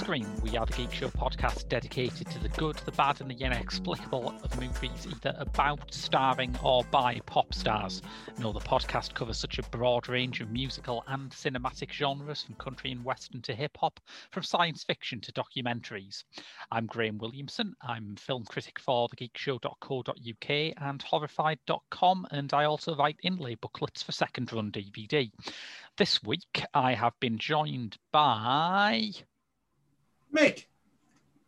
Screen. We are the Geek Show podcast dedicated to the good, the bad, and the inexplicable of movies either about, starring, or by pop stars. No, the podcast covers such a broad range of musical and cinematic genres, from country and western to hip hop, from science fiction to documentaries. I'm Graham Williamson. I'm film critic for thegeekshow.co.uk and horrified.com, and I also write inlay booklets for second run DVD. This week, I have been joined by Mick,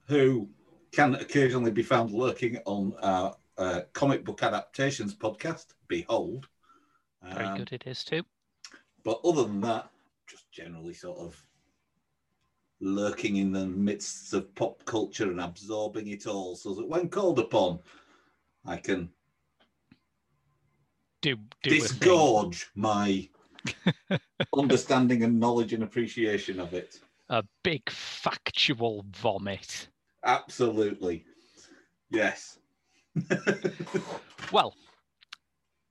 who can occasionally be found lurking on our uh, comic book adaptations podcast, Behold. Very Um, good, it is too. But other than that, just generally sort of lurking in the midst of pop culture and absorbing it all so that when called upon, I can Do do disgorge my understanding and knowledge and appreciation of it. A big factual vomit. Absolutely. Yes. Well,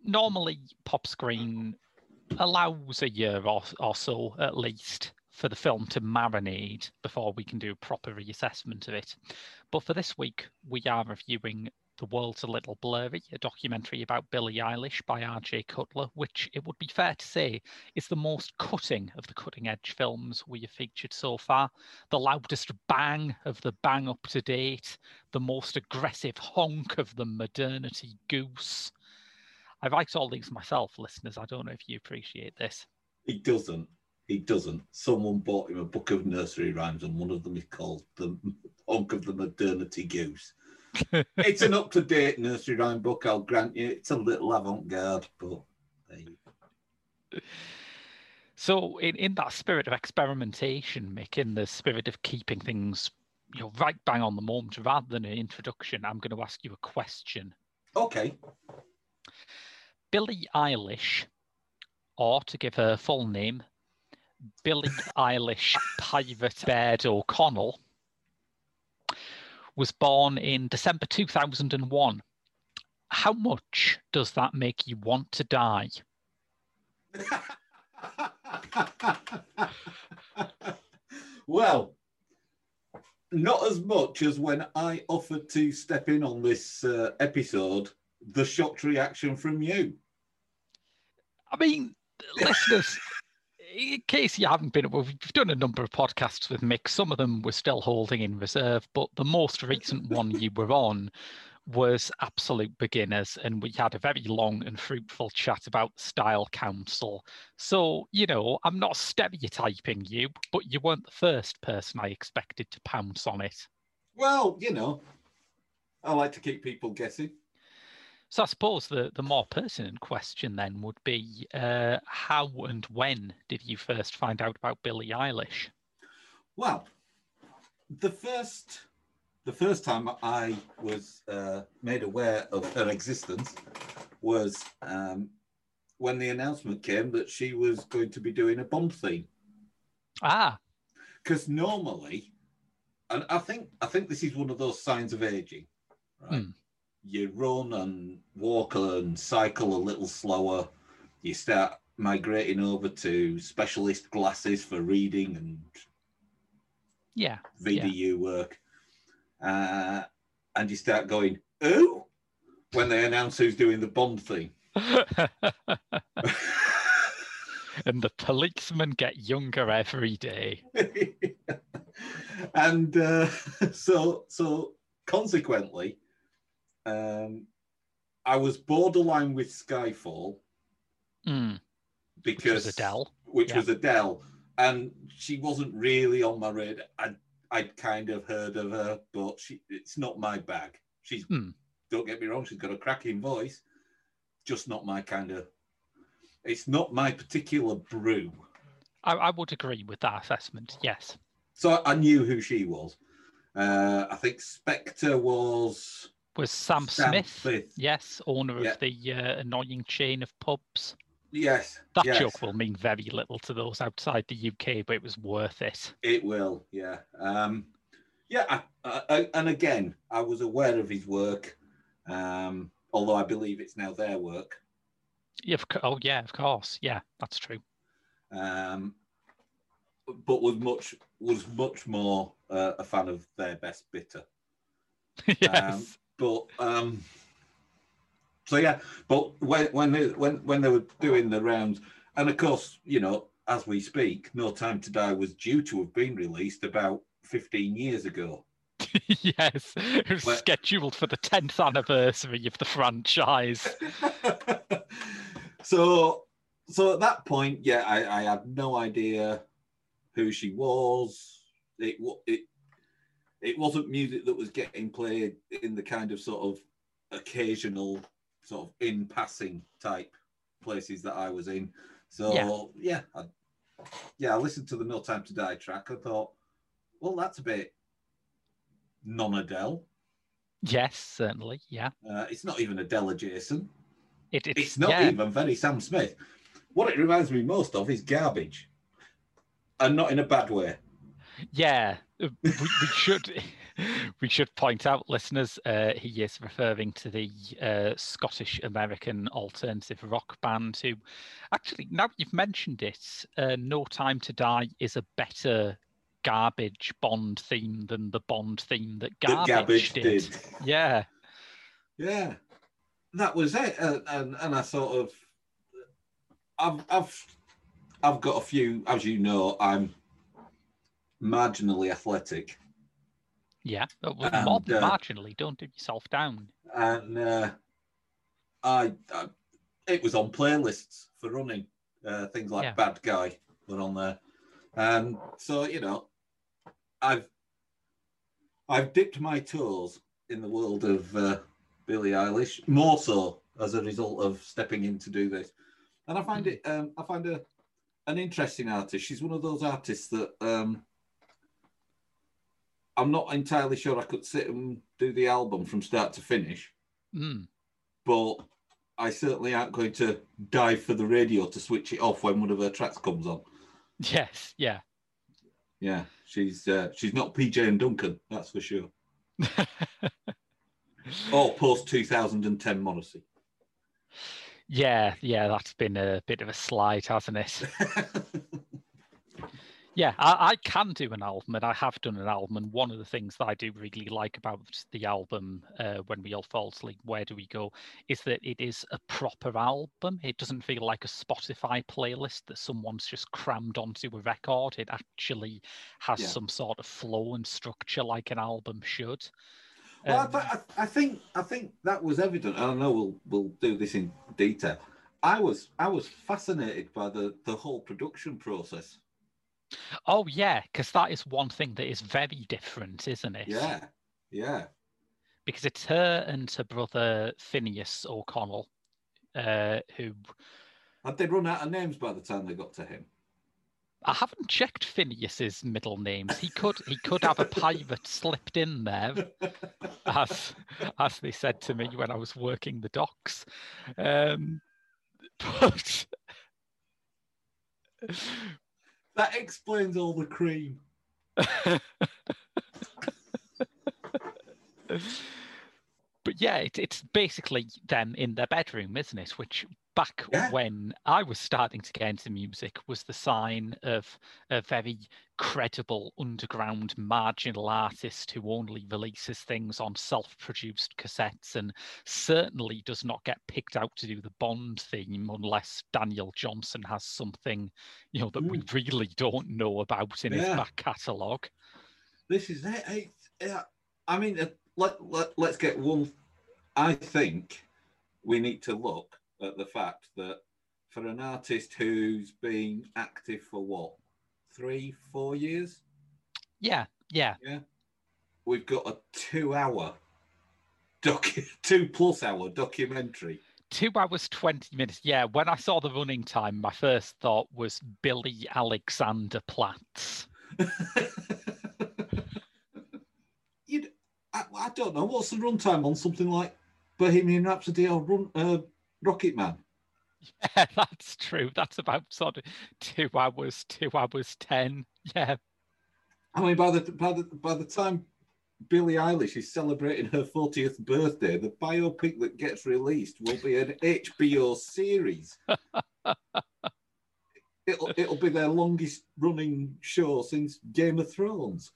normally Pop Screen allows a year or, or so at least for the film to marinate before we can do a proper reassessment of it. But for this week, we are reviewing The World's a Little Blurry, a documentary about Billie Eilish by RJ Cutler, which it would be fair to say is the most cutting of the cutting edge films we have featured so far. The loudest bang of the bang up to date, the most aggressive honk of the modernity goose. I write all these myself, listeners. I don't know if you appreciate this. He doesn't. He doesn't. Someone bought him a book of nursery rhymes, and one of them is called "The Honk of the Modernity Goose." It's an up-to-date nursery rhyme book. I'll grant you. It's a little avant-garde, but there you So, in, in that spirit of experimentation, Mick, in the spirit of keeping things you know, right bang on the moment, rather than an introduction, I'm going to ask you a question. Okay. Billie Eilish, or to give her full name, Billie Eilish Pirate Baird O'Connell, was born in December 2001. How much does that make you want to die? well, not as much as when I offered to step in on this uh, episode. The shocked reaction from you. I mean, listeners, in case you haven't been, we've done a number of podcasts with Mick. Some of them we're still holding in reserve, but the most recent one you were on was absolute beginners, and we had a very long and fruitful chat about Style Council. So, you know, I'm not stereotyping you, but you weren't the first person I expected to pounce on it. Well, you know, I like to keep people guessing. So I suppose the, the more pertinent question then would be uh, how and when did you first find out about Billie Eilish? Well, the first the first time I was uh, made aware of her existence was um, when the announcement came that she was going to be doing a Bond theme. Ah, Because normally, and I think I think this is one of those signs of aging, right? Hmm. You run and walk and cycle a little slower. You start migrating over to specialist glasses for reading and yeah. VDU work. Uh, and you start going, ooh, when they announce who's doing the Bond thing. and the policemen get younger every day. and uh, so, so consequently, um, I was borderline with Skyfall Mm, which because was Adele. which yeah. was Adele, and she wasn't really on my radar. I I'd kind of heard of her, but she it's not my bag. She's Hmm. don't get me wrong, she's got a cracking voice, just not my kind of. It's not my particular brew. I, I would agree with that assessment. Yes. So I knew who she was. Uh, I think Spectre was Was Sam, Sam Smith? Smith. Yes, owner Yeah. of the uh, annoying chain of pubs. Yes, That yes, joke will mean very little to those outside the UK, but it was worth it. It will, yeah. Um, yeah, I, I, and again, I was aware of his work, um, although I believe it's now their work. Yeah, of, oh yeah, of course. Yeah, that's true. Um, but was much was much more uh, a fan of their best bitter. yes. But um, so yeah, but when when they, when when they were doing the rounds, and of course, you know, as we speak, No Time to Die was due to have been released about fifteen years ago. yes. It was Well- scheduled for the 10th anniversary of the franchise. so so at that point, yeah, I, I had no idea who she was. It it it wasn't music that was getting played in the kind of sort of occasional sort of in passing type places that I was in. So yeah, I, yeah, I listened to the No Time to Die track. I thought, well, that's a bit non Adele. Yes, certainly. Yeah. Uh, it's not even Adele adjacent. It, it's, It's not yeah. even very Sam Smith. What it reminds me most of is garbage, and not in a bad way. Yeah, uh, we, we should we should point out, listeners, uh, he is referring to the uh, Scottish American alternative rock band. Who, actually, now you've mentioned it, uh, "No Time to Die" is a better garbage Bond theme than the Bond theme that That Garbage, Garbage did. did. Yeah, Yeah, that was it, and, and and I sort of, I've I've I've got a few, as you know, I'm marginally athletic, yeah, uh, well, more than uh, marginally. Don't do yourself down. and uh, I, I it was on playlists for running. Uh, things like Yeah. Bad Guy were on there, and so you know, I've I've dipped my toes in the world of uh, Billie Eilish more so as a result of stepping in to do this, and I find it um, I find her an interesting artist. She's one of those artists that um, I'm not entirely sure I could sit and do the album from start to finish Mm. but I certainly aren't going to dive for the radio to switch it off when one of her tracks comes on. Yes, yeah. Yeah, she's uh, she's not PJ and Duncan, that's for sure. Or post 2010 Morrissey. yeah, yeah, that's been a bit of a slight, hasn't it? Yeah, I, I can do an album, and I have done an album. And one of the things that I do really like about the album, uh, "When We All Fall Asleep, Where Do We Go," is that it is a proper album. It doesn't feel like a Spotify playlist that someone's just crammed onto a record. It actually has Yeah. some sort of flow and structure, like an album should. well, I, Um, th- I, I think I think that was evident. I know we'll we'll do this in detail. I was I was fascinated by the the whole production process. Oh yeah, because that is one thing that is very different, isn't it? Yeah, yeah. because it's her and her brother Finneas O'Connell, uh, who Had they run out of names by the time they got to him? I haven't checked Finneas's middle names. He could he could have a pirate slipped in there, as as they said to me when I was working the docks. Um, but That explains all the cream. but yeah, it, it's basically them in their bedroom, isn't it? Which back Yeah. when I was starting to get into music was the sign of a very credible underground marginal artist who only releases things on self-produced cassettes and certainly does not get picked out to do the Bond theme unless Daniel Johnston has something, you know, that we really don't know about in his back catalogue. This is it. Yeah. I mean, uh, let, let, let's get one. I think we need to look at the fact that for an artist who's been active for what, three, four years, Yeah, yeah. Yeah. We've got a two hour, docu- two plus hour documentary. Two hours, 20 minutes. Yeah, when I saw the running time, my first thought was Billy Alexander Platts. you, I, I don't know. What's the runtime on something like Bohemian Rhapsody or Run, uh, Rocket Man? Yeah, that's true. That's about sort of two hours, two hours, 10. Yeah. I mean, by the by the by the time Billie Eilish is celebrating her 40th birthday, the biopic that gets released will be an HBO series. It'll it'll be their longest running show since Game of Thrones.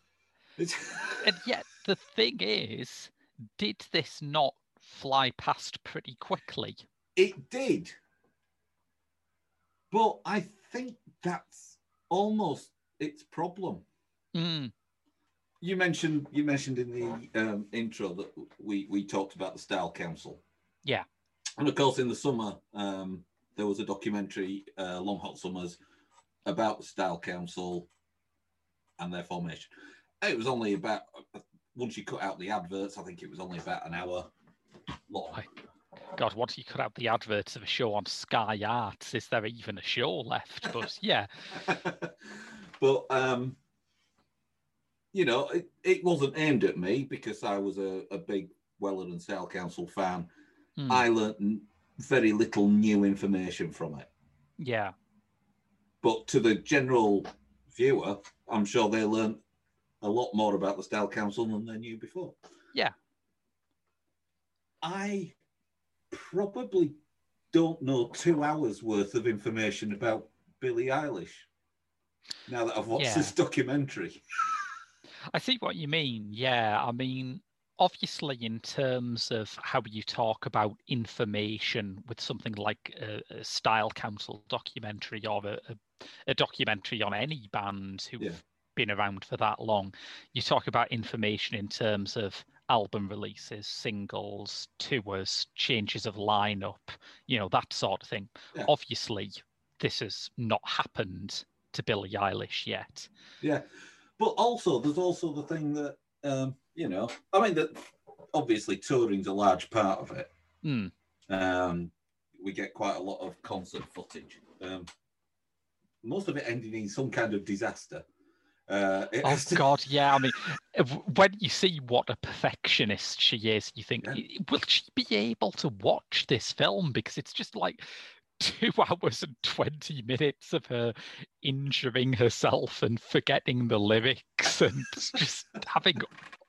And yet the thing is, did this not fly past pretty quickly? It did, but I think that's almost its problem. Mm, You mentioned you mentioned in the um, intro that we we talked about the Style Council. Yeah. and of course in the summer um, there was a documentary, uh, Long Hot Summers, about the Style Council and their formation. It was only about once you cut out the adverts, I think it was only about an hour long. Right. God, once you cut out the adverts of a show on Sky Arts, is there even a show left? But yeah, but um, you know, it, it wasn't aimed at me because I was a, a big Weller and Style Council fan. hmm, I learnt very little new information from it. yeah, But to the general viewer, I'm sure they learnt a lot more about the Style Council than they knew before. Yeah. I probably don't know two hours worth of information about Billie Eilish now that I've watched Yeah. this documentary. I see what you mean. Yeah, I mean, obviously, in terms of how you talk about information with something like a, a Style Council documentary or a, a, a documentary on any band who've Yeah. been around for that long, you talk about information in terms of album releases, singles, tours, changes of lineup, you know, that sort of thing. Yeah. Obviously, this has not happened to Billie Eilish yet. Yeah, but also there's also the thing that um, you know, I mean that obviously touring's a large part of it. Hmm. Um, we get quite a lot of concert footage. Um, most of it ending in some kind of disaster. Uh, it Oh God, yeah. I mean, uh, when you see what a perfectionist she is, you think, Yeah. Will she be able to watch this film? Because it's just like two hours and twenty minutes of her injuring herself and forgetting the lyrics and just having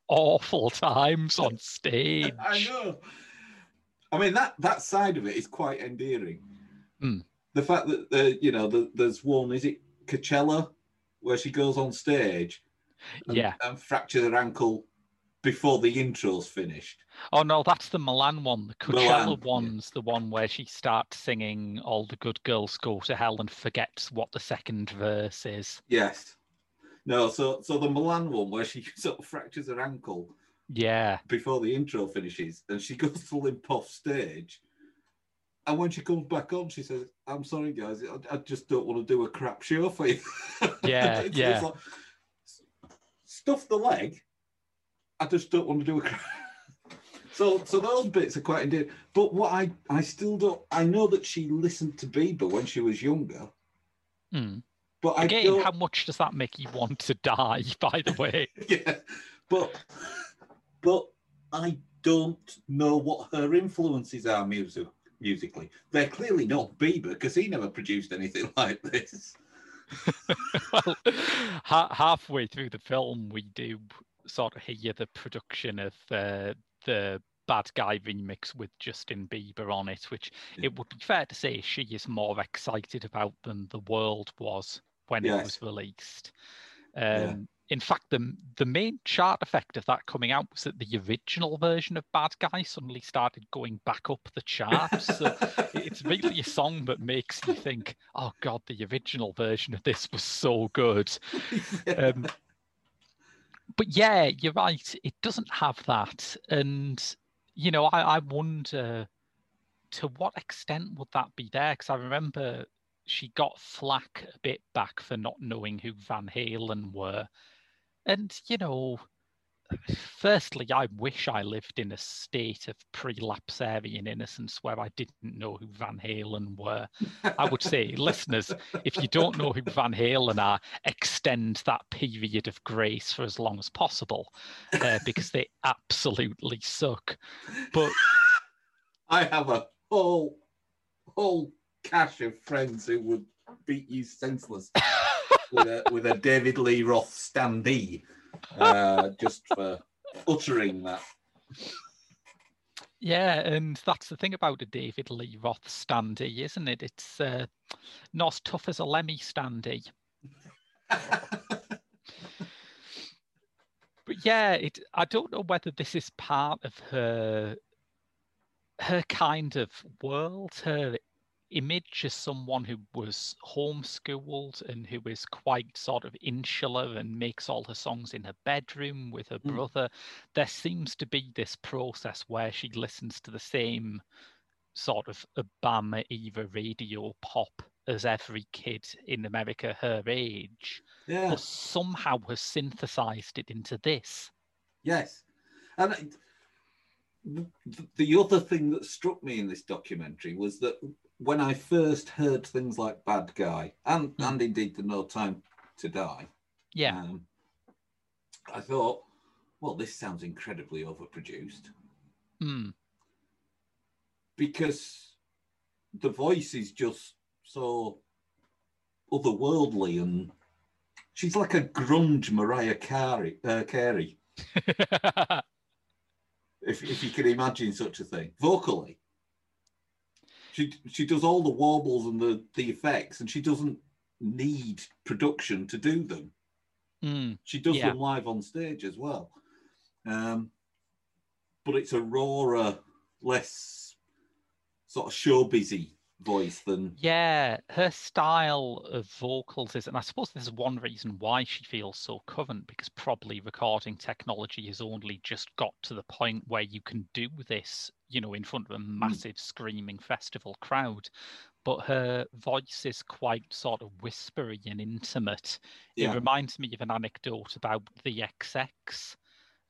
awful times on stage. I know. I mean that that side of it is quite endearing. Hmm. The fact that the you know the, there's one is it Coachella where she goes on stage and, Yeah. and fractures her ankle before the intro's finished. Oh no, that's the Milan one. The Milan, Coachella yeah. one's the one where she starts singing "All the Good Girls Go to Hell" and forgets what the second verse is. Yes. No, so so the Milan one where she sort of fractures her ankle Yeah. before the intro finishes and she goes to limp off stage. And when she comes back on, she says, I'm sorry, guys, I, I just don't want to do a crap show for you. Yeah, It's- it's yeah. like, stuff the leg. I just don't want to do a crap. So, so those bits are quite endearing. But what I, I still don't, I know that she listened to Bieber when she was younger, Hmm. but I Again, don't, how much does that make you want to die? By the way, yeah, but but I don't know what her influences are music, musically. They're clearly not Bieber because he never produced anything like this. well, ha- halfway through the film, we do sort of hear the production of uh, the Bad Guy remix with Justin Bieber on it, which Yeah. it would be fair to say she is more excited about than the world was when it was released. Yeah. In fact, the the main chart effect of that coming out was that the original version of Bad Guy suddenly started going back up the charts. So it's really a song that makes you think, "Oh God, the original version of this was so good." Um, but yeah, you're right. It doesn't have that, and you know, I, I wonder to what extent would that be there? Because I remember she got flack a bit back for not knowing who Van Halen were, and you know. Firstly, I wish I lived in a state of prelapsarian innocence where I didn't know who Van Halen were. I would say, listeners, if you don't know who Van Halen are, extend that period of grace for as long as possible uh, because they absolutely suck. But I have a whole whole cache of friends who would beat you senseless with a with a David Lee Roth standee uh, just for uttering that. Yeah, and that's the thing about a David Lee Roth standee, isn't it? It's uh, not as tough as a Lemmy standee. but yeah, it. I don't know whether this is part of her her kind of world, her image as someone who was homeschooled and who is quite sort of insular and makes all her songs in her bedroom with her mm. brother. There seems to be this process where she listens to the same sort of Obama era radio pop as every kid in America her age. Yeah. But somehow has synthesized it into this. Yes. And the other thing that struck me in this documentary was that when I first heard things like Bad Guy and, mm. and indeed the No Time to Die, yeah, um, I thought, well, this sounds incredibly overproduced. Mm. Because the voice is just so otherworldly and she's like a grunge Mariah Carey. Uh, Carey. if, if you can imagine such a thing vocally she she does all the warbles and the the effects, and she doesn't need production to do them. Mm, she does yeah. them live on stage as well. Um, but it's a rawer, less sort of show busy voice than yeah her style of vocals is and i suppose this is one reason why she feels so current because probably recording technology has only just got to the point where you can do this you know in front of a hmm. massive screaming festival crowd but her voice is quite sort of whispery and intimate yeah. it reminds me of an anecdote about the xx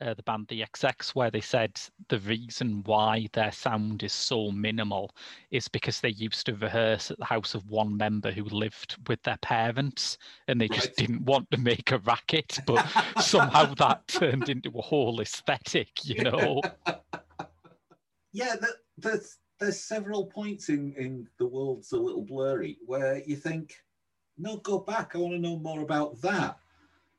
uh, the band The XX, where they said the reason why their sound is so minimal is because they used to rehearse at the house of one member who lived with their parents and they just right. didn't want to make a racket, but somehow that turned into a whole aesthetic, you know? Yeah, there's, there's several points in, in The World's a Little Blurry where you think, no, go back, I want to know more about that.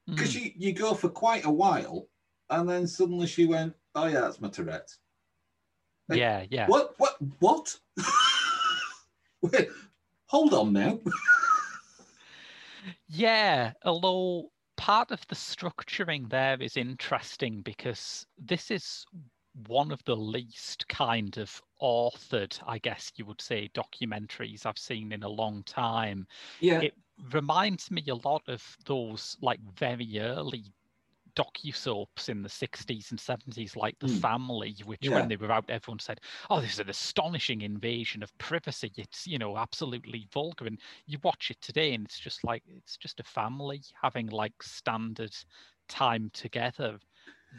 Because mm. you, you go for quite a while and then suddenly she went, "Oh yeah, that's my Tourette." Like, yeah, yeah. What? What? What? Wait, hold on now. yeah, although part of the structuring there is interesting because this is one of the least kind of authored, I guess you would say, documentaries I've seen in a long time. Yeah. It reminds me a lot of those like very early docu-soaps in the 60s and 70s like the mm. family which yeah. when they were out everyone said oh this is an astonishing invasion of privacy it's you know absolutely vulgar and you watch it today and it's just like it's just a family having like standard time together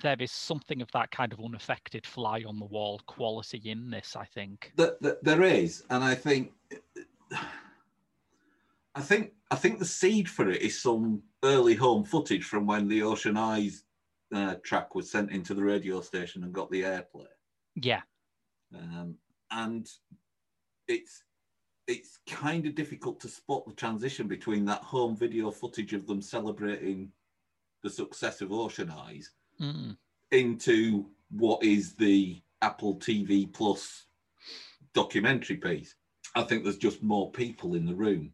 there is something of that kind of unaffected fly on the wall quality in this i think that, there is and i think i think i think the seed for it is some early home footage from when the Ocean Eyes uh, track was sent into the radio station and got the airplay. Yeah. Um, and it's it's kind of difficult to spot the transition between that home video footage of them celebrating the success of Ocean Eyes mm. into what is the Apple TV Plus documentary piece. I think there's just more people in the room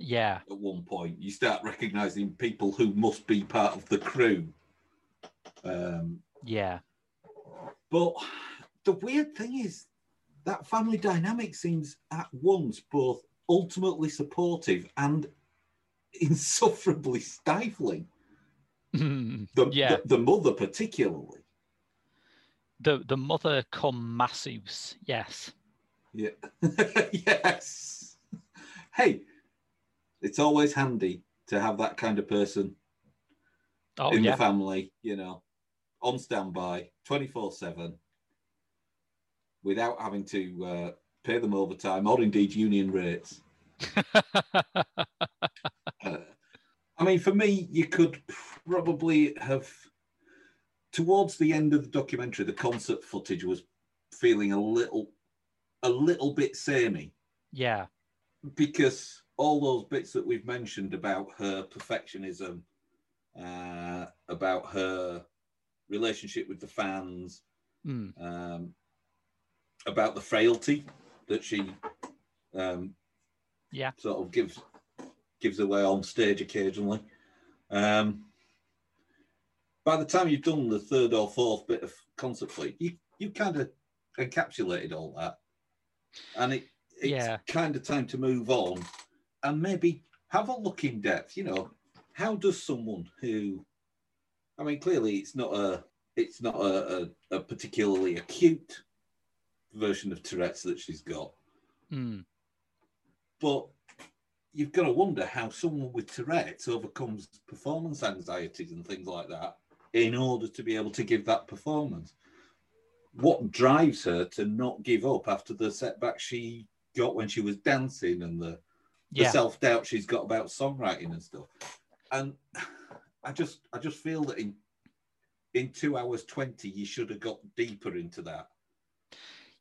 yeah. At one point, you start recognizing people who must be part of the crew. Um, yeah. But the weird thing is that family dynamic seems at once both ultimately supportive and insufferably stifling. the, yeah. the, the mother particularly. The the mother come massives, yes. Yeah. yes. Hey, it's always handy to have that kind of person oh, in yeah. the family, you know, on standby 24 7 without having to uh, pay them overtime or indeed union rates. I mean, for me, you could probably have, towards the end of the documentary, the concert footage was feeling a little, a little bit samey. Yeah. Because all those bits that we've mentioned about her perfectionism, uh, about her relationship with the fans, mm. um, about the frailty that she um, Yeah. sort of gives gives away on stage occasionally. Um, by the time you've done the third or fourth bit of concert fleet, you you kind of encapsulated all that, and it it's Yeah. kind of time to move on and maybe have a look in depth. You know, how does someone who, I mean, clearly it's not a it's not a, a, a particularly acute version of Tourette's that she's got, Mm. but you've got to wonder how someone with Tourette's overcomes performance anxieties and things like that in order to be able to give that performance. What drives her to not give up after the setback she got when she was dancing and the, the Yeah. self doubt she's got about songwriting and stuff? And I just I just feel that in in two hours twenty you should have got deeper into that.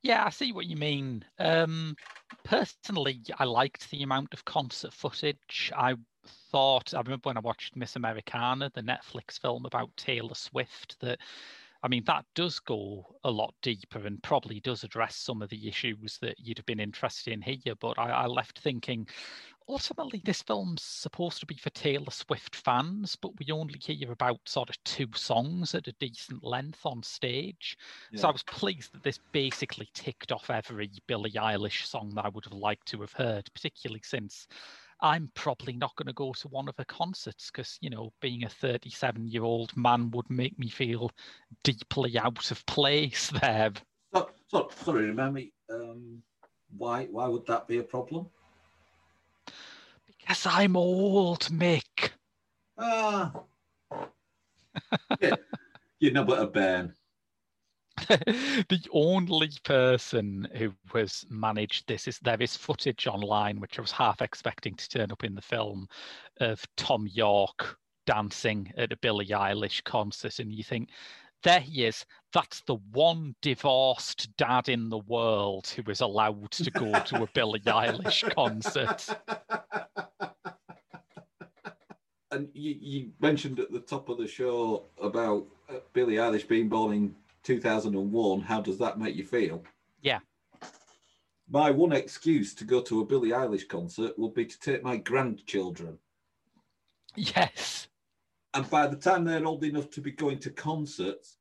Yeah, I see what you mean. Um, personally, I liked the amount of concert footage. I thought, I remember when I watched Miss Americana, the Netflix film about Taylor Swift, that, I mean, that does go a lot deeper and probably does address some of the issues that you'd have been interested in here. But I, I left thinking, ultimately, this film's supposed to be for Taylor Swift fans, but we only hear about sort of two songs at a decent length on stage. So I was pleased that this basically ticked off every Billie Eilish song that I would have liked to have heard, particularly since I'm probably not going to go to one of her concerts because, you know, being a 37 year old man would make me feel deeply out of place there. So, so, sorry, remember me, um, why why would that be a problem? Because I'm old, Mick. Ah, yeah, you're not but a bairn. the only person who has managed this is there is footage online, which I was half expecting to turn up in the film, of Thom Yorke dancing at a Billie Eilish concert, and you think, there he is. That's the one divorced dad in the world who is allowed to go to a Billie Eilish concert. And you, you mentioned at the top of the show about uh, Billie Eilish being born in 2001. How does that make you feel? Yeah. My one excuse to go to a Billie Eilish concert will be to take my grandchildren. Yes. And by the time they're old enough to be going to concerts,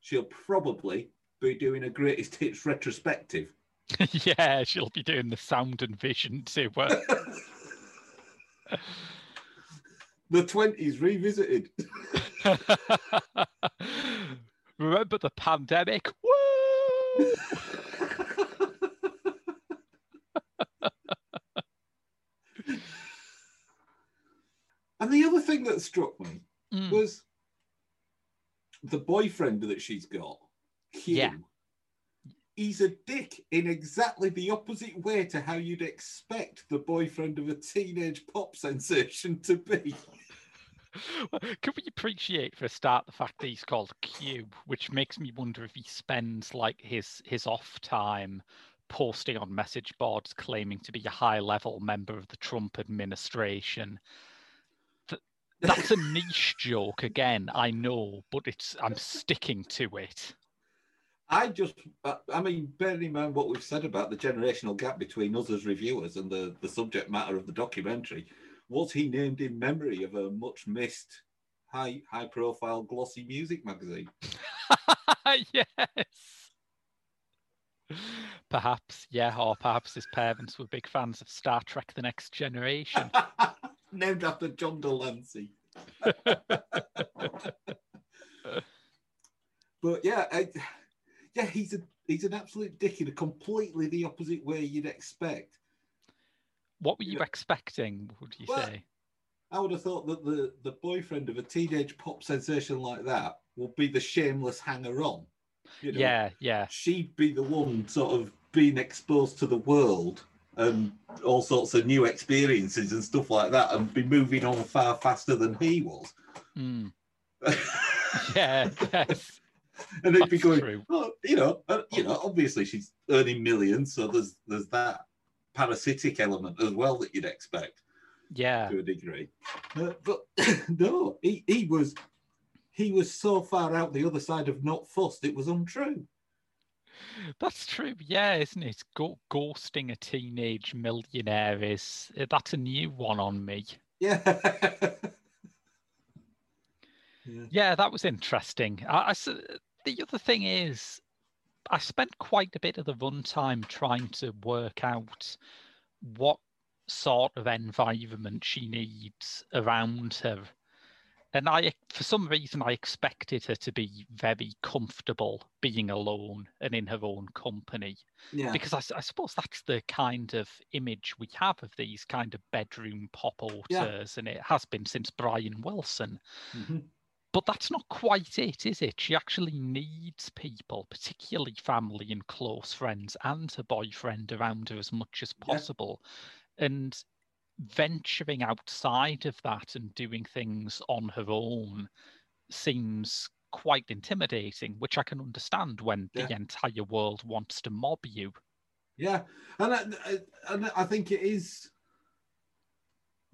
she'll probably be doing a greatest hits retrospective. yeah, she'll be doing the sound and vision to her. the 20s revisited. Remember the pandemic? Woo! and the other thing that struck me Mm. was the boyfriend that she's got. Yeah. He's a dick in exactly the opposite way to how you'd expect the boyfriend of a teenage pop sensation to be. Can we appreciate for a start the fact that he's called Q, which makes me wonder if he spends like his his off time posting on message boards claiming to be a high level member of the Trump administration. That's a niche joke again, I know, but it's I'm sticking to it. I just, I- I mean, bearing in mind what we've said about the generational gap between us as reviewers and the, the subject matter of the documentary, was he named in memory of a much missed high high profile glossy music magazine? yes. Perhaps, yeah, or perhaps his parents were big fans of Star Trek The Next Generation. named after John de Lancie. but yeah, I, yeah, he's a he's an absolute dick in a completely the opposite way you'd expect. What were you expecting, would you Well, say? I would have thought that the the boyfriend of a teenage pop sensation like that would be the shameless hanger on. You know, Yeah, yeah. she'd be the one sort of being exposed to the world and all sorts of new experiences and stuff like that, and be moving on far faster than he was. Mm. Yeah, yes. and they'd be going, oh, you know, uh, you know, obviously she's earning millions, so there's there's that parasitic element as well that you'd expect Yeah. to a degree. Uh, but no, he, he was he was so far out the other side of not fussed, it was untrue. That's true. Yeah, isn't it? Go- ghosting a teenage millionaire is uh, that's a new one on me. Yeah. Yeah, that was interesting. I the other thing is, I spent quite a bit of the runtime trying to work out what sort of environment she needs around her. And I, for some reason, I expected her to be very comfortable being alone and in her own company yeah. because I suppose that's the kind of image we have of these kind of bedroom pop Yeah. and it has been since Brian Wilson. Mhm. But that's not quite it, is it? She actually needs people, particularly family and close friends, and her boyfriend around her as much as Yeah. possible. And venturing outside of that and doing things on her own seems quite intimidating, which I can understand when the entire world wants to mob you. Yeah, and I- and I think it is.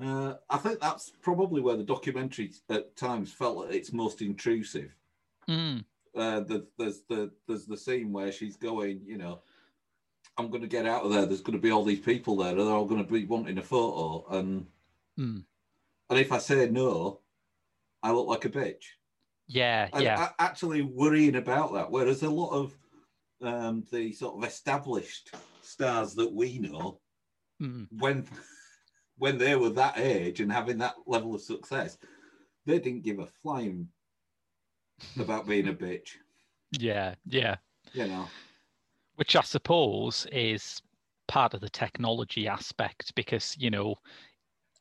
Uh, I think that's probably where the documentary at times felt at its most intrusive. Mm, Uh, the, there's the there's the scene where she's going, you know, I'm going to get out of there. There's going to be all these people there. They're all going to be wanting a photo, and mm. and if I say no, I look like a bitch. Yeah, and yeah, actually worrying about that. Whereas a lot of um, the sort of established stars that we know, mm. when when they were that age and having that level of success, they didn't give a flying about being a bitch. yeah, yeah. You know, which I suppose is part of the technology aspect because, you know,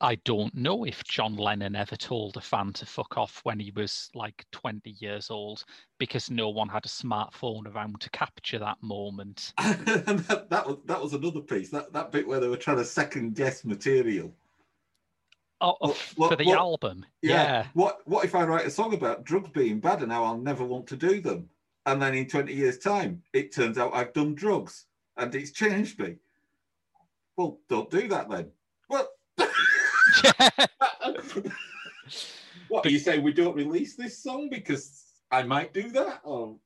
I don't know if John Lennon ever told a fan to fuck off when he was like 20 years old because no one had a smartphone around to capture that moment. and that, that was that was another piece. That that bit where they were trying to second guess material. Oh, oh What- what- for the what- album. Yeah. What what if I write a song about drugs being bad and how I'll never want to do them? And then in 20 years' time, it turns out I've done drugs and it's changed me. Well, don't do that then. Well, Yeah. what are you saying? We don't release this song because I might do that? Or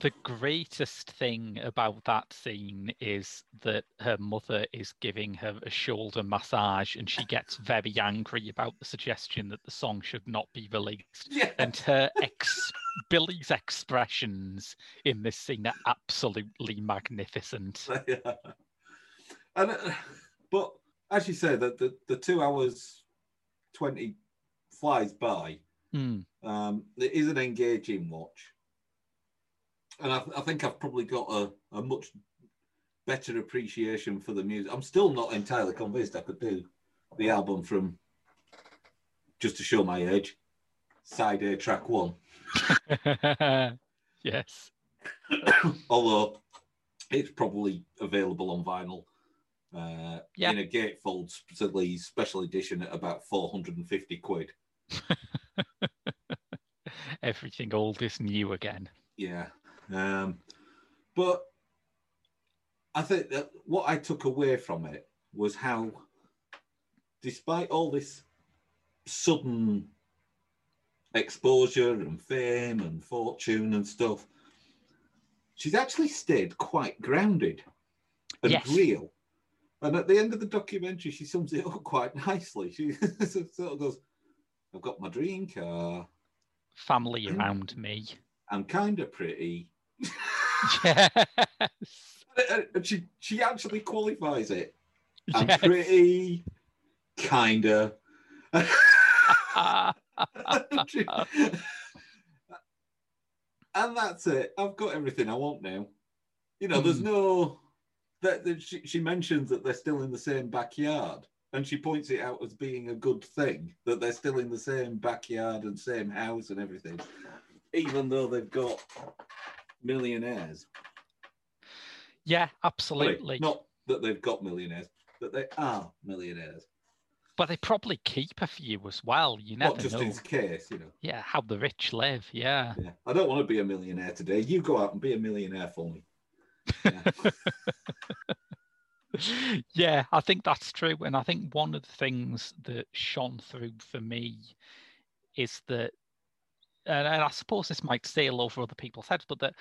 the greatest thing about that scene is that her mother is giving her a shoulder massage and she gets very angry about the suggestion that the song should not be released. yeah, and her ex Billie's expressions in this scene are absolutely magnificent. and uh, but as you say, that the, the two hours twenty flies by. Mm, Um, it is an engaging watch, and I, I think I've probably got a, a much better appreciation for the music. I'm still not entirely convinced I could do the album from just to show my age. Side A track one, yes. although it's probably available on vinyl. Uh, Yeah. in a gatefold specifically special edition at about 450 quid. Everything old is new again. Yeah. Um, but I think that what I took away from it was how, despite all this sudden exposure and fame and fortune and stuff, she's actually stayed quite grounded and Yes. real. And at the end of the documentary, she sums it up quite nicely. She sort of goes, I've got my dream car. Family Mm. around me. I'm kind of pretty. Yes. And- she she actually qualifies it. I'm Yes. pretty, kinda. Ah, and that's it. I've got everything I want now. You know, there's Hmm. no that, that she, she mentions that they're still in the same backyard, and she points it out as being a good thing that they're still in the same backyard and same house and everything, even though they've got millionaires. yeah, Sorry, absolutely. not that they've got millionaires, that they are millionaires. But they probably keep a few as well. You never Not just know. in case, you know. Yeah, how the rich live. Yeah. Yeah. I don't want to be a millionaire today. You go out and be a millionaire for me. Yeah. yeah, I think that's true. And I think one of the things that shone through for me is that, and, I suppose this might sail over other people's heads, but that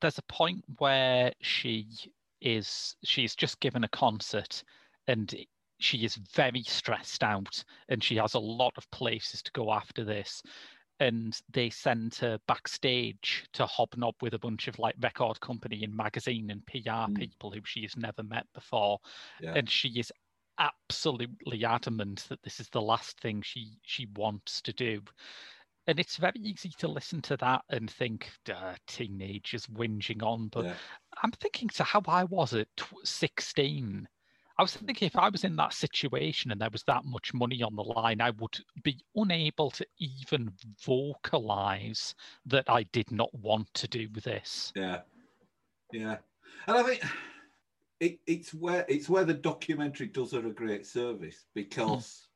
there's a point where she is she's just given a concert and she is very stressed out and she has a lot of places to go after this and they send her backstage to hobnob with a bunch of like record company and magazine and PR mm. people who she has never met before yeah. and she is absolutely adamant that this is the last thing she she wants to do and it's very easy to listen to that and think duh, teenagers whinging on but yeah. i'm thinking to how i was at 16 I was thinking if I was in that situation and there was that much money on the line, I would be unable to even vocalize that I did not want to do this. Yeah. Yeah. And I think it, it's where it's where the documentary does her a great service because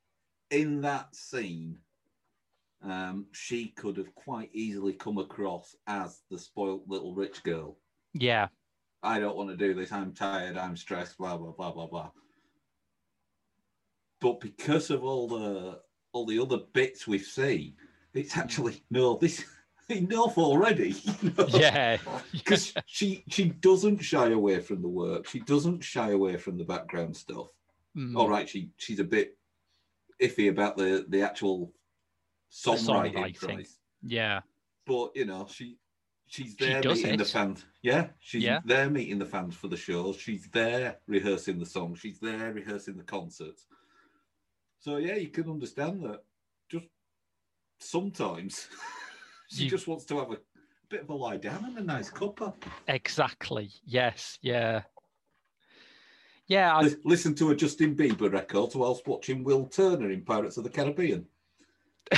mm. in that scene, um, she could have quite easily come across as the spoilt little rich girl. Yeah. I don't want to do this. I'm tired. I'm stressed. Blah blah blah blah blah. But because of all the all the other bits we've seen, it's actually no. This enough already. You know? Yeah, because she she doesn't shy away from the work. She doesn't shy away from the background stuff. Mm. All right, she she's a bit iffy about the the actual songwriting, songwriting. Yeah, but you know she she's there she meeting it. the fans. Yeah, she's yeah. there meeting the fans for the show. She's there rehearsing the song. She's there rehearsing the concert. So yeah, you can understand that. Just sometimes she you... just wants to have a bit of a lie down and a nice cuppa. Exactly. Yes. Yeah. Yeah. I... Listen to a Justin Bieber record whilst watching Will Turner in Pirates of the Caribbean.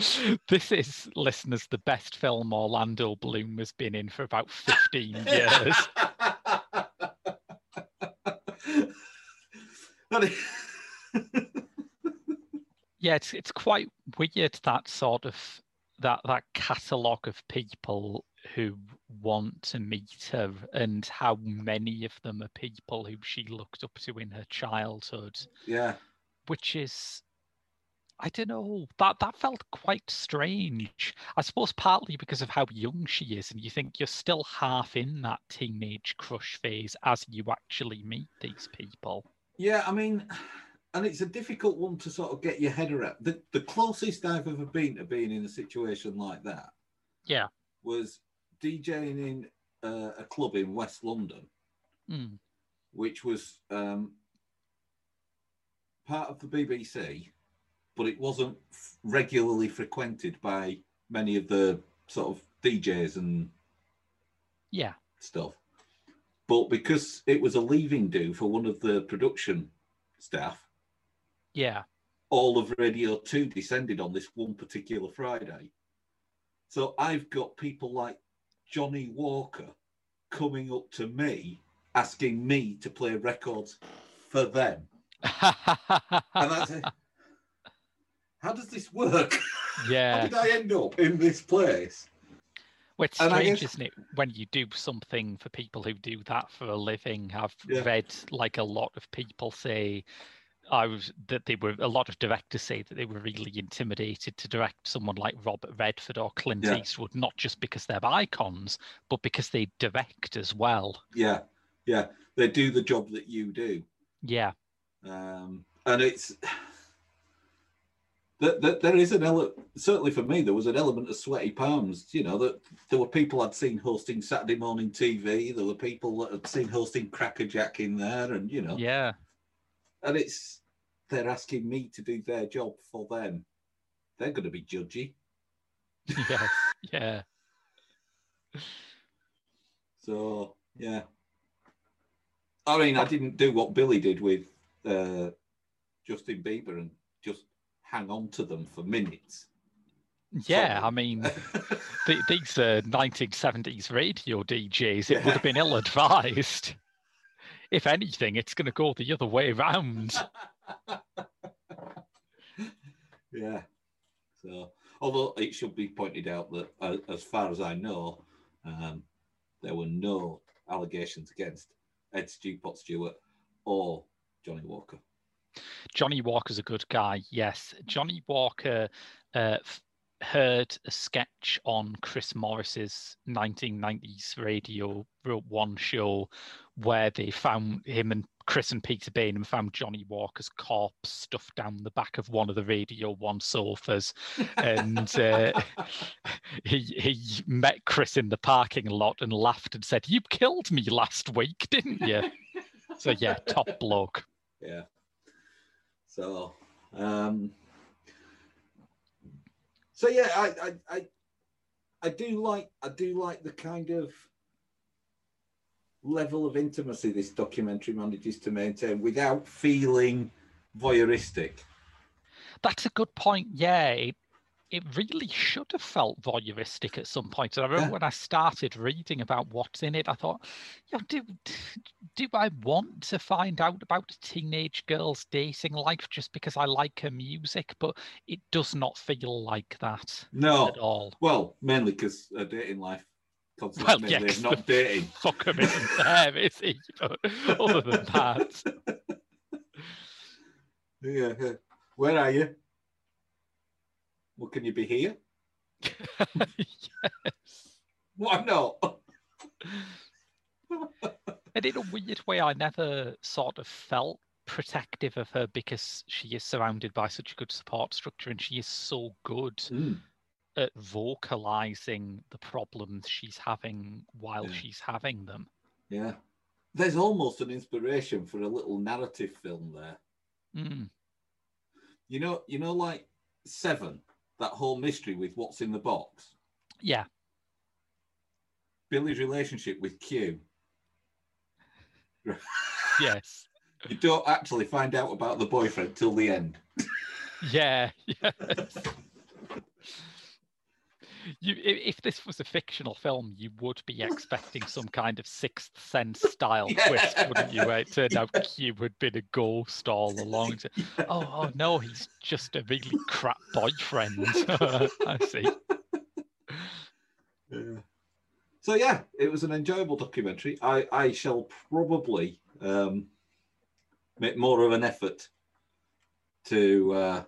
this is, listeners, the best film Orlando Bloom has been in for about 15 years. yeah, it's it's quite weird that sort of that that catalogue of people who want to meet her and how many of them are people who she looked up to in her childhood. Yeah. Which is I don't know. That that felt quite strange. I suppose partly because of how young she is, and you think you're still half in that teenage crush phase as you actually meet these people. Yeah, I mean, and it's a difficult one to sort of get your head around. The the closest I've ever been to being in a situation like that, yeah, was DJing in uh, a club in West London, mm. which was um, part of the BBC, but it wasn't f- regularly frequented by many of the sort of DJs and yeah stuff. But because it was a leaving do for one of the production staff, yeah. All of Radio 2 descended on this one particular Friday. So I've got people like Johnnie Walker coming up to me asking me to play records for them. and that's it. How does this work? Yeah. How did I end up in this place? Well, it's strange, guess... isn't it, when you do something for people who do that for a living? I've yeah. read like a lot of people say I was that they were a lot of directors say that they were really intimidated to direct someone like Robert Redford or Clint yeah. Eastwood, not just because they're icons, but because they direct as well. Yeah, yeah, they do the job that you do. Yeah, um, and it's that, that there is an element. Certainly for me, there was an element of sweaty palms. You know that there were people I'd seen hosting Saturday morning TV. There were people that had seen hosting Crackerjack in there, and you know, yeah. And it's they're asking me to do their job for them. They're going to be judgy. Yeah, yeah. So yeah, I mean, I didn't do what Billie did with uh, Justin Bieber and hang on to them for minutes. Yeah, I mean, the, these uh, 1970s radio DJs, it yeah. would have been ill advised. if anything, it's going to go the other way around. yeah. So, although it should be pointed out that, uh, as far as I know, um, there were no allegations against Ed Stewpot Stewart or Johnnie Walker. Johnnie Walker's a good guy. Yes, Johnnie Walker. Uh, heard a sketch on Chris Morris's 1990s Radio One show where they found him and Chris and Peter Bain and found Johnnie Walker's corpse stuffed down the back of one of the Radio One sofas, and uh, he he met Chris in the parking lot and laughed and said, "You killed me last week, didn't you?" so yeah, top bloke. Yeah. So, um, so yeah, I, I, I, I do like, I do like the kind of level of intimacy this documentary manages to maintain without feeling voyeuristic. That's a good point. Yeah, it, it really should have felt voyeuristic at some point. And I remember yeah. when I started reading about what's in it, I thought, you know, do do I want to find out about a teenage girl's dating life just because I like her music? But it does not feel like that. No, at all. Well, mainly because her dating life well, yeah, not dating. Fuck isn't there, is he? But other than that. Yeah. Where are you? Well, can you be here? yes. Why not? and in a weird way, I never sort of felt protective of her because she is surrounded by such a good support structure and she is so good mm. at vocalizing the problems she's having while yeah. she's having them. Yeah. There's almost an inspiration for a little narrative film there. Mm. You know, you know, like Seven that whole mystery with what's in the box. Yeah. Billie's relationship with Q. yes. You don't actually find out about the boyfriend till the end. yeah. Yes you, if this was a fictional film, you would be expecting some kind of Sixth Sense style yeah. twist, wouldn't you? Where it turned out Q had been a ghost all along. Yeah. Oh, oh no, he's just a really crap boyfriend. I see. Yeah. So yeah, it was an enjoyable documentary. I I shall probably um, make more of an effort to uh,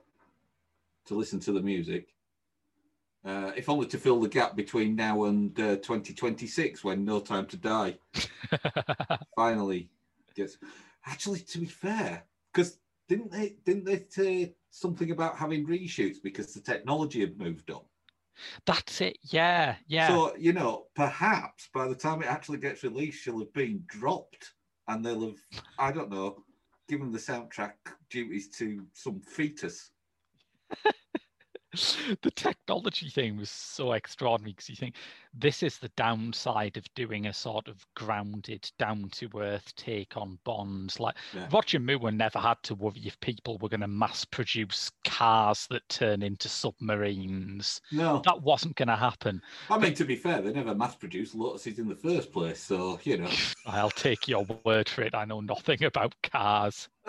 to listen to the music uh, if only to fill the gap between now and uh, 2026 when No Time to Die finally gets. Actually, to be fair, because didn't they didn't they say something about having reshoots because the technology had moved on? That's it. Yeah, yeah. So you know, perhaps by the time it actually gets released, she'll have been dropped, and they'll have I don't know, given the soundtrack duties to some fetus. the technology thing was so extraordinary because you think this is the downside of doing a sort of grounded, down to earth take on Bonds. Like yeah. Roger Moore never had to worry if people were going to mass produce cars that turn into submarines. No, that wasn't going to happen. I mean, to be fair, they never mass produced Lotuses in the first place, so you know. I'll take your word for it. I know nothing about cars.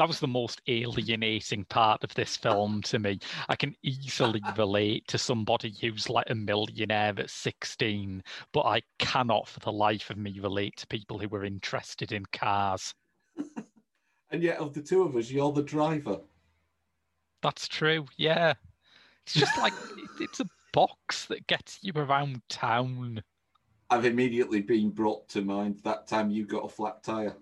that was the most alienating part of this film to me. I can easily relate to somebody who's like a millionaire at 16, but I cannot for the life of me relate to people who were interested in cars. and yet, of the two of us, you're the driver. That's true, yeah. It's just like it's a box that gets you around town. I've immediately been brought to mind that time you got a flat tire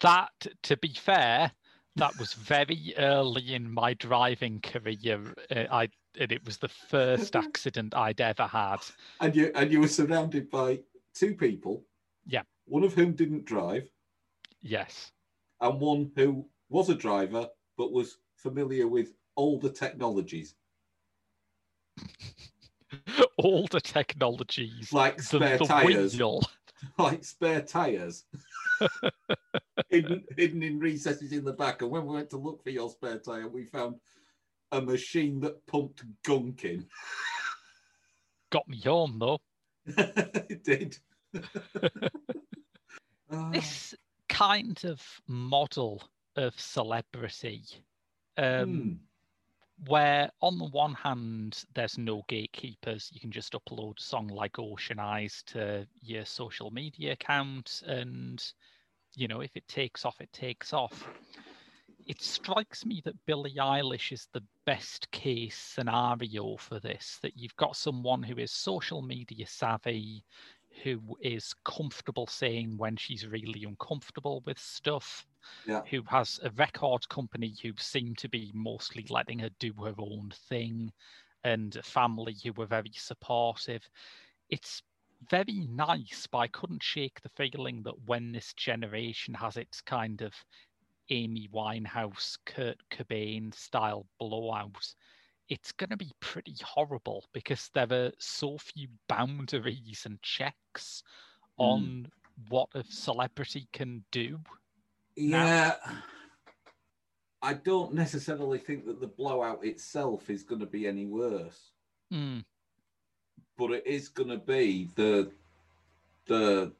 that, to be fair, that was very early in my driving career. Uh, I and it was the first accident I'd ever had. And you and you were surrounded by two people. Yeah. One of whom didn't drive. Yes. And one who was a driver but was familiar with older technologies. older technologies. Like spare the, the tires. Wheel. Like spare tires. hidden, hidden in recesses in the back. And when we went to look for your spare tire, we found a machine that pumped gunk in. Got me home though. it did. this kind of model of celebrity, um, hmm. where on the one hand there's no gatekeepers, you can just upload a song like Ocean Eyes to your social media account and you know, if it takes off, it takes off. it strikes me that Billie Eilish is the best case scenario for this. That you've got someone who is social media savvy, who is comfortable saying when she's really uncomfortable with stuff, Yeah. who has a record company who seem to be mostly letting her do her own thing, and a family who were very supportive. It's very nice, but I couldn't shake the feeling that when this generation has its kind of Amy Winehouse, Kurt Cobain style blowout, it's going to be pretty horrible because there are so few boundaries and checks Mm. on what a celebrity can do. Now- Yeah. I don't necessarily think that the blowout itself is going to be any worse, Mm, but it is going to be the the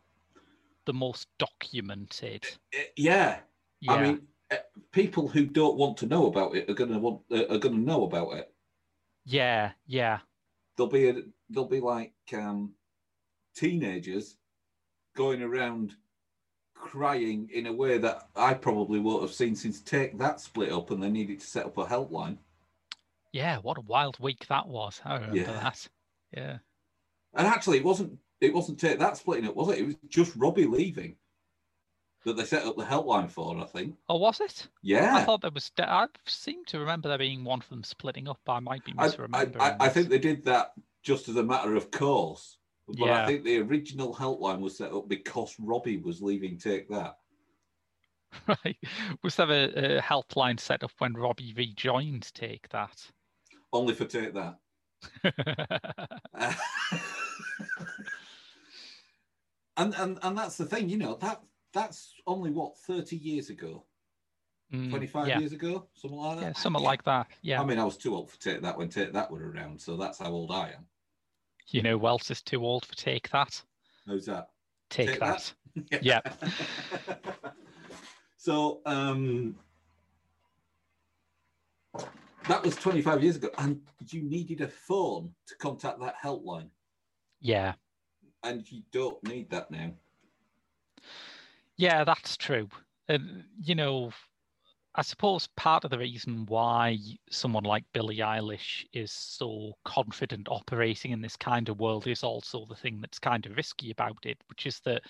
the most documented. eh, yeah. Yeah, I mean, eh, people who don't want to know about it are going to want uh, are going to know about it. yeah, yeah, There'll be a, there'll be like um, teenagers going around crying in a way that I probably won't have seen since Take That split up and they needed to set up a helpline. yeah. What a wild week that was. I remember Yeah. that. Yeah. And actually, it wasn't it wasn't Take That splitting up, was it? It was just Robbie leaving that they set up the helpline for. I think. Oh, was it? Yeah. I thought there was. I seem to remember there being one of them splitting up. But I might be I, I, misremembering. I, I think they did that just as a matter of course. But Yeah. I think the original helpline was set up because Robbie was leaving Take That. Right. Was there a, a helpline set up when Robbie rejoined Take That? Only for Take That. and and and that's the thing, you know that that's only what thirty years ago, Mm, twenty five yeah. years ago, something like that. Yeah, something like that. Yeah. I mean, I was too old for Take That when Take That were around, so that's how old I am. you know, else is too old for Take That? Who's that? Take, Take that. That? Yeah. so um, that was twenty five years ago, and you needed a phone to contact that helpline, Yeah. And you don't need that now. Yeah, that's true. And, you know, I suppose part of the reason why someone like Billie Eilish is so confident operating in this kind of world is also the thing that's kind of risky about it, which is that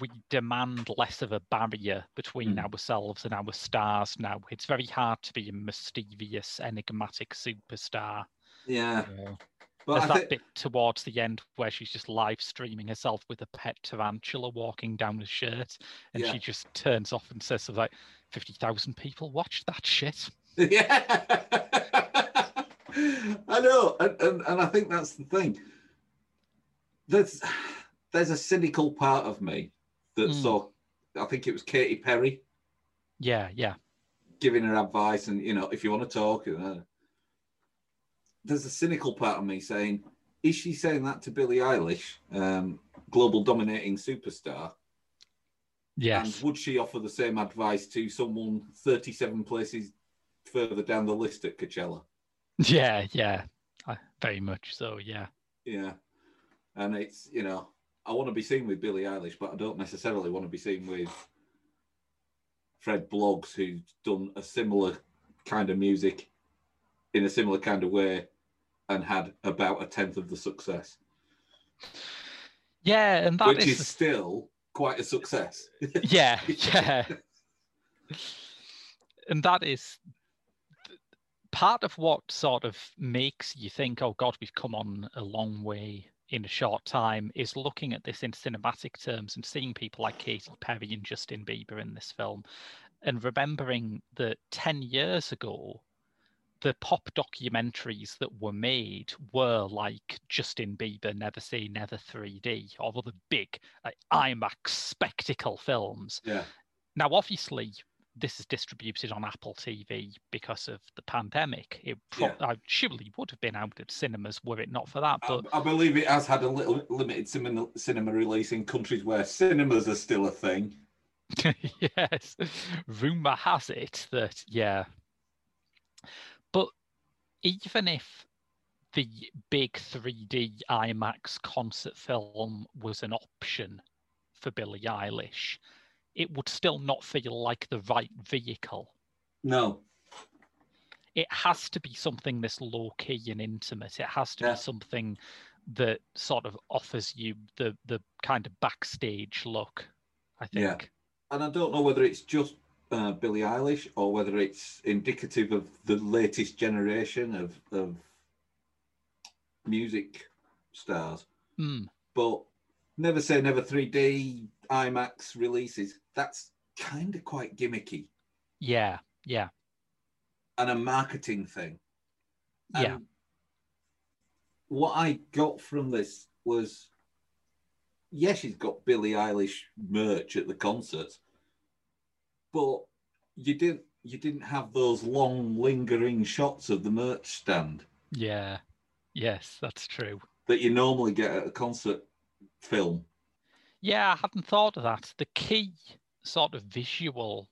we demand less of a barrier between Mm. ourselves and our stars now. It's very hard to be a mysterious, enigmatic superstar. Yeah, There's but I that think bit towards the end where she's just live streaming herself with a pet tarantula walking down the shirt, and Yeah. she just turns off and says, something like, 50,000 people watched that shit. yeah, I know, and, and and I think that's the thing. There's there's a cynical part of me that Mm. saw. I think it was Katy Perry Yeah, yeah. giving her advice, and you know, if you want to talk, uh, there's a cynical part of me saying, is she saying that to Billie Eilish, um, global dominating superstar? Yes. And would she offer the same advice to someone 37 places further down the list at Coachella? Yeah, yeah. Uh, Very much so, yeah. Yeah. And it's, you know, I want to be seen with Billie Eilish, but I don't necessarily want to be seen with Fred Bloggs, who's done a similar kind of music in a similar kind of way and had about a tenth of the success, Yeah, and that which is, is still quite a success. yeah, yeah. and that is part of what sort of makes you think, oh God, we've come on a long way in a short time, is looking at this in cinematic terms and seeing people like Katy Perry and Justin Bieber in this film, and remembering that 10 years ago, the pop documentaries that were made were like Justin Bieber Never Say Never 3D or other big like, IMAX spectacle films. Yeah. Now, obviously, this is distributed on Apple TV because of the pandemic. It pro- Yeah. I surely would have been out at cinemas were it not for that. I, But I believe it has had a little limited cinema, cinema release in countries where cinemas are still a thing. yes, rumor has it that yeah. But even if the big 3D IMAX concert film was an option for Billie Eilish, it would still not feel like the right vehicle No. It has to be something this low key and intimate. It has to Yeah. be something that sort of offers you the the kind of backstage look. I Yeah. And I don't know whether it's just uh, Billie Eilish or whether it's indicative of the latest generation of, of music stars. Mm, But Never Say Never 3D IMAX releases, that's kind of quite gimmicky yeah, yeah, and a marketing thing. Yeah. What I got from this was yes, she's got Billie Eilish merch at the concerts, but you didn't you didn't have those long lingering shots of the merch stand yeah. Yes, that's true. that you normally get at a concert film. Yeah, I hadn't thought of that. The key sort of visual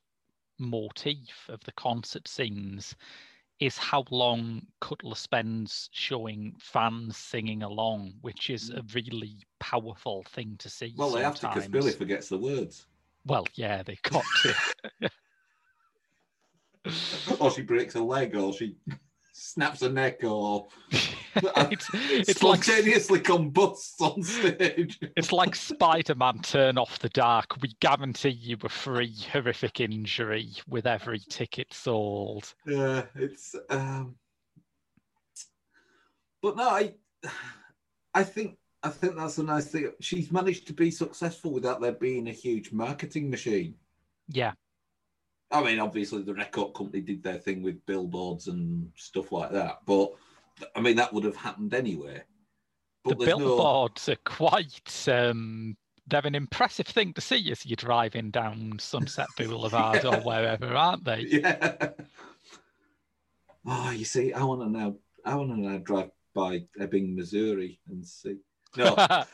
motif of the concert scenes is how long Cutler spends showing fans singing along, which is a mm. really powerful thing to see. Well, they have to because Billie forgets the words, Well, yeah, they've got to. or she breaks a leg, or she snaps a neck, or it's, it's like spontaneously combusts on stage. it's like Spider-Man turn off the dark. We guarantee you a free horrific injury with every ticket sold. Yeah, it's. Um... But no, I, I think I think that's a nice thing. She's managed to be successful without there being a huge marketing machine. Yeah, I mean, obviously the record company did their thing with billboards and stuff like that, but I mean that would have happened anyway. But the there's no- billboards are quite um they're an impressive thing to see as you're driving down Sunset Boulevard or wherever, aren't they? Yeah. Oh, you see, I want to now. I want to now drive by Ebbing, Missouri, and see. No,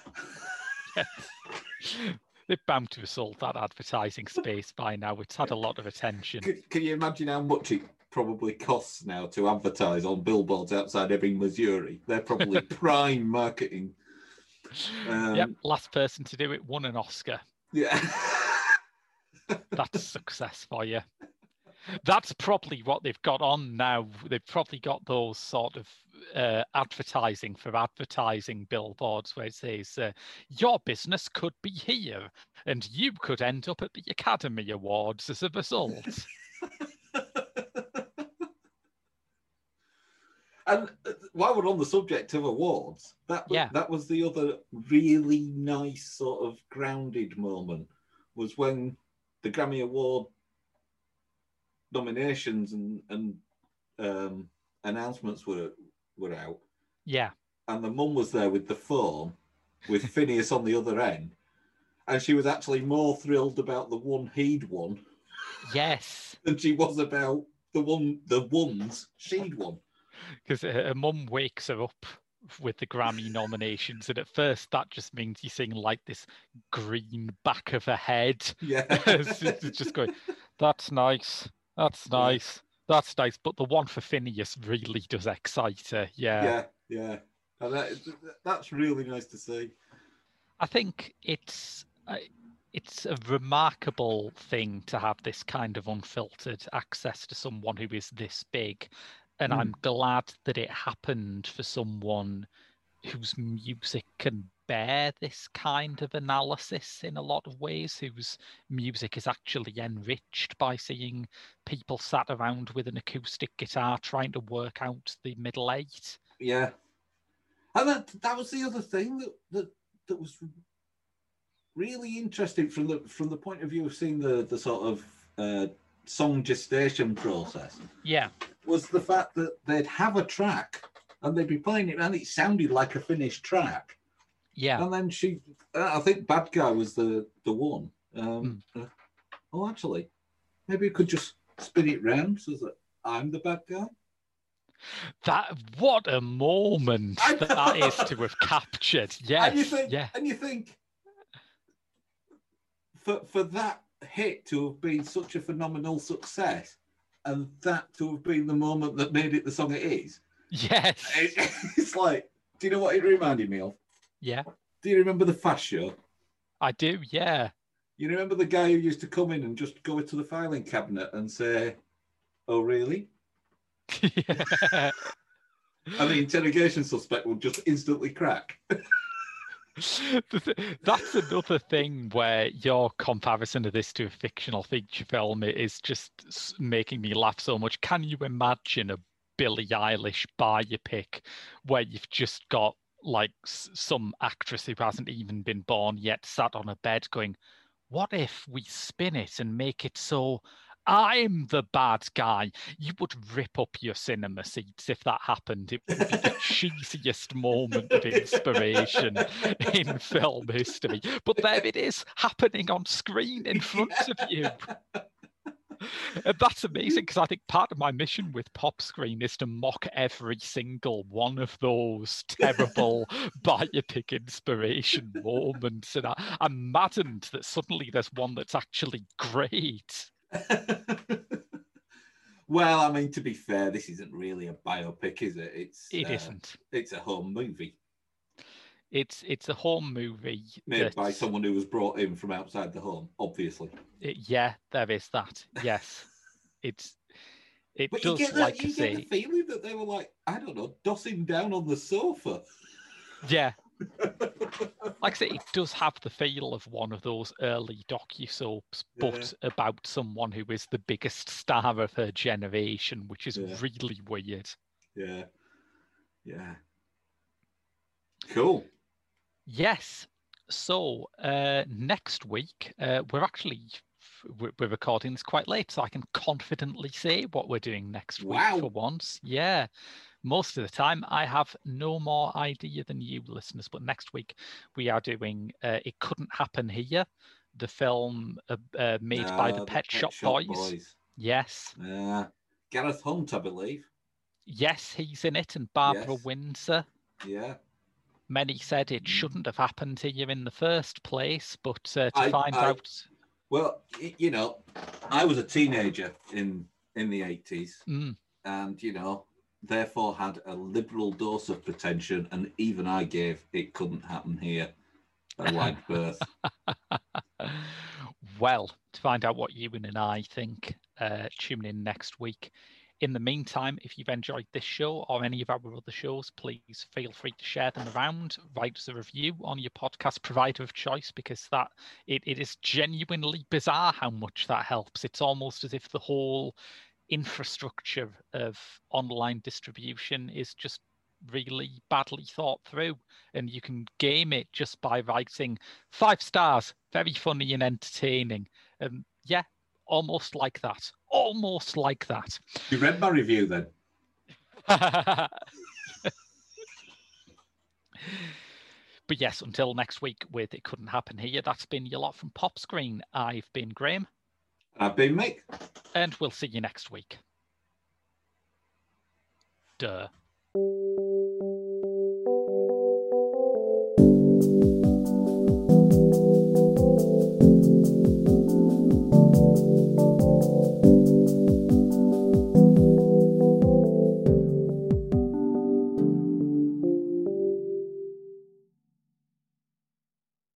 They're bound to assault that advertising space by now. It's had a lot of attention. can, can you imagine how much it probably costs now to advertise on billboards outside Ebbing, Missouri? They're probably prime marketing. Um, yep, last person to do it won an Oscar. Yeah. That's success for you. That's probably what they've got on now. They've probably got those sort of uh, advertising for advertising billboards where it says, uh, Your business could be here and you could end up at the Academy Awards as a result. And uh, while we're on the subject of awards, that was, Yeah. that was the other really nice sort of grounded moment was when the Grammy Award nominations and and um, announcements were were out, yeah, and the mum was there with the phone with Finneas on the other end, and she was actually more thrilled about the one he'd won yes. than she was about the one the ones she'd won. Because her mum wakes her up with the Grammy nominations, and at first that just means you're seeing like this green back of her head. Yeah, it's just, it's just going, that's nice. That's nice. That's nice. But the one for Finneas really does excite her. Yeah. yeah, yeah. And that, that's really nice to see. I think it's uh, it's a remarkable thing to have this kind of unfiltered access to someone who is this big. And Mm. I'm glad that it happened for someone whose music can bear this kind of analysis in a lot of ways, whose music is actually enriched by seeing people sat around with an acoustic guitar trying to work out the middle eight. Yeah, and that that was the other thing that that, that was really interesting from the from the point of view of seeing the the sort of uh, song gestation process. Yeah, was the fact that they'd have a track and they'd be playing it and it sounded like a finished track yeah, and then she uh, i think bad guy was the the one um uh, oh actually maybe you could just spin it round so that i'm the bad guy. That what a moment that, that is to have captured. Yes, and you think yeah, and you think for for that hit to have been such a phenomenal success and that to have been the moment that made it the song it is. Yes, it, it's like do you know what it reminded me of yeah. do you remember the fast show I do. Yeah, you remember the guy who used to come in and just go into the filing cabinet and say Oh, really? yeah. And the interrogation suspect will just instantly crack. That's another thing where your comparison of this to a fictional feature film is just making me laugh so much. Can you imagine a Billie Eilish biopic where you've just got like some actress who hasn't even been born yet sat on a bed going, What if we spin it and make it so I'm the bad guy? You would rip up your cinema seats if that happened. It would be the cheesiest moment of inspiration in film history. But there it is, happening on screen in front of you. That's amazing because I think part of my mission with Pop Screen is to mock every single one of those terrible biopic inspiration moments. And I, I'm maddened that suddenly there's one that's actually great. well, I mean, to be fair, this isn't really a biopic, is it? It's It uh, not It's a home movie It's it's a home movie. made by someone who was brought in from outside the home, obviously. it- yeah, there is that. Yes, it's it But you get that, like you get the feeling that they were like, I don't know, dossing down on the sofa. yeah. Like I say, it does have the feel of one of those early docu soaps, but about someone who is the biggest star of her generation, which is Yeah. really weird. yeah. Yeah. Cool. Yes. So uh, next week, uh, we're actually we're we're recording this quite late, so I can confidently say what we're doing next Wow. week for once. Yeah. Most of the time, I have no more idea than you listeners, but next week we are doing uh, It Couldn't Happen Here, the film uh, uh, made by Ah, the Pet, Shop, Boys. Yes. Yeah. Gareth Hunt, I believe. Yes, he's in it, and Barbara Yes. Windsor. Yeah. Many said it shouldn't have happened to you in the first place, but uh, to I- find I- out. Well, you know, I was a teenager in in the eighties, Mm. and you know, therefore had a liberal dose of pretension, and even I gave "It Couldn't Happen Here" a wide berth. well, to find out what Ewan and I think, uh, tune in next week. In the meantime, if you've enjoyed this show or any of our other shows, please feel free to share them around. Write us a review on your podcast provider of choice because that it, it is genuinely bizarre how much that helps. It's almost as if the whole infrastructure of online distribution is just really badly thought through and you can game it just by writing five stars very funny and entertaining um yeah almost like that almost like that. You read my review then? but yes until next week with it couldn't happen here. That's been your lot from pop screen. I've been graham. I've been Mick. and we'll see you next week. Duh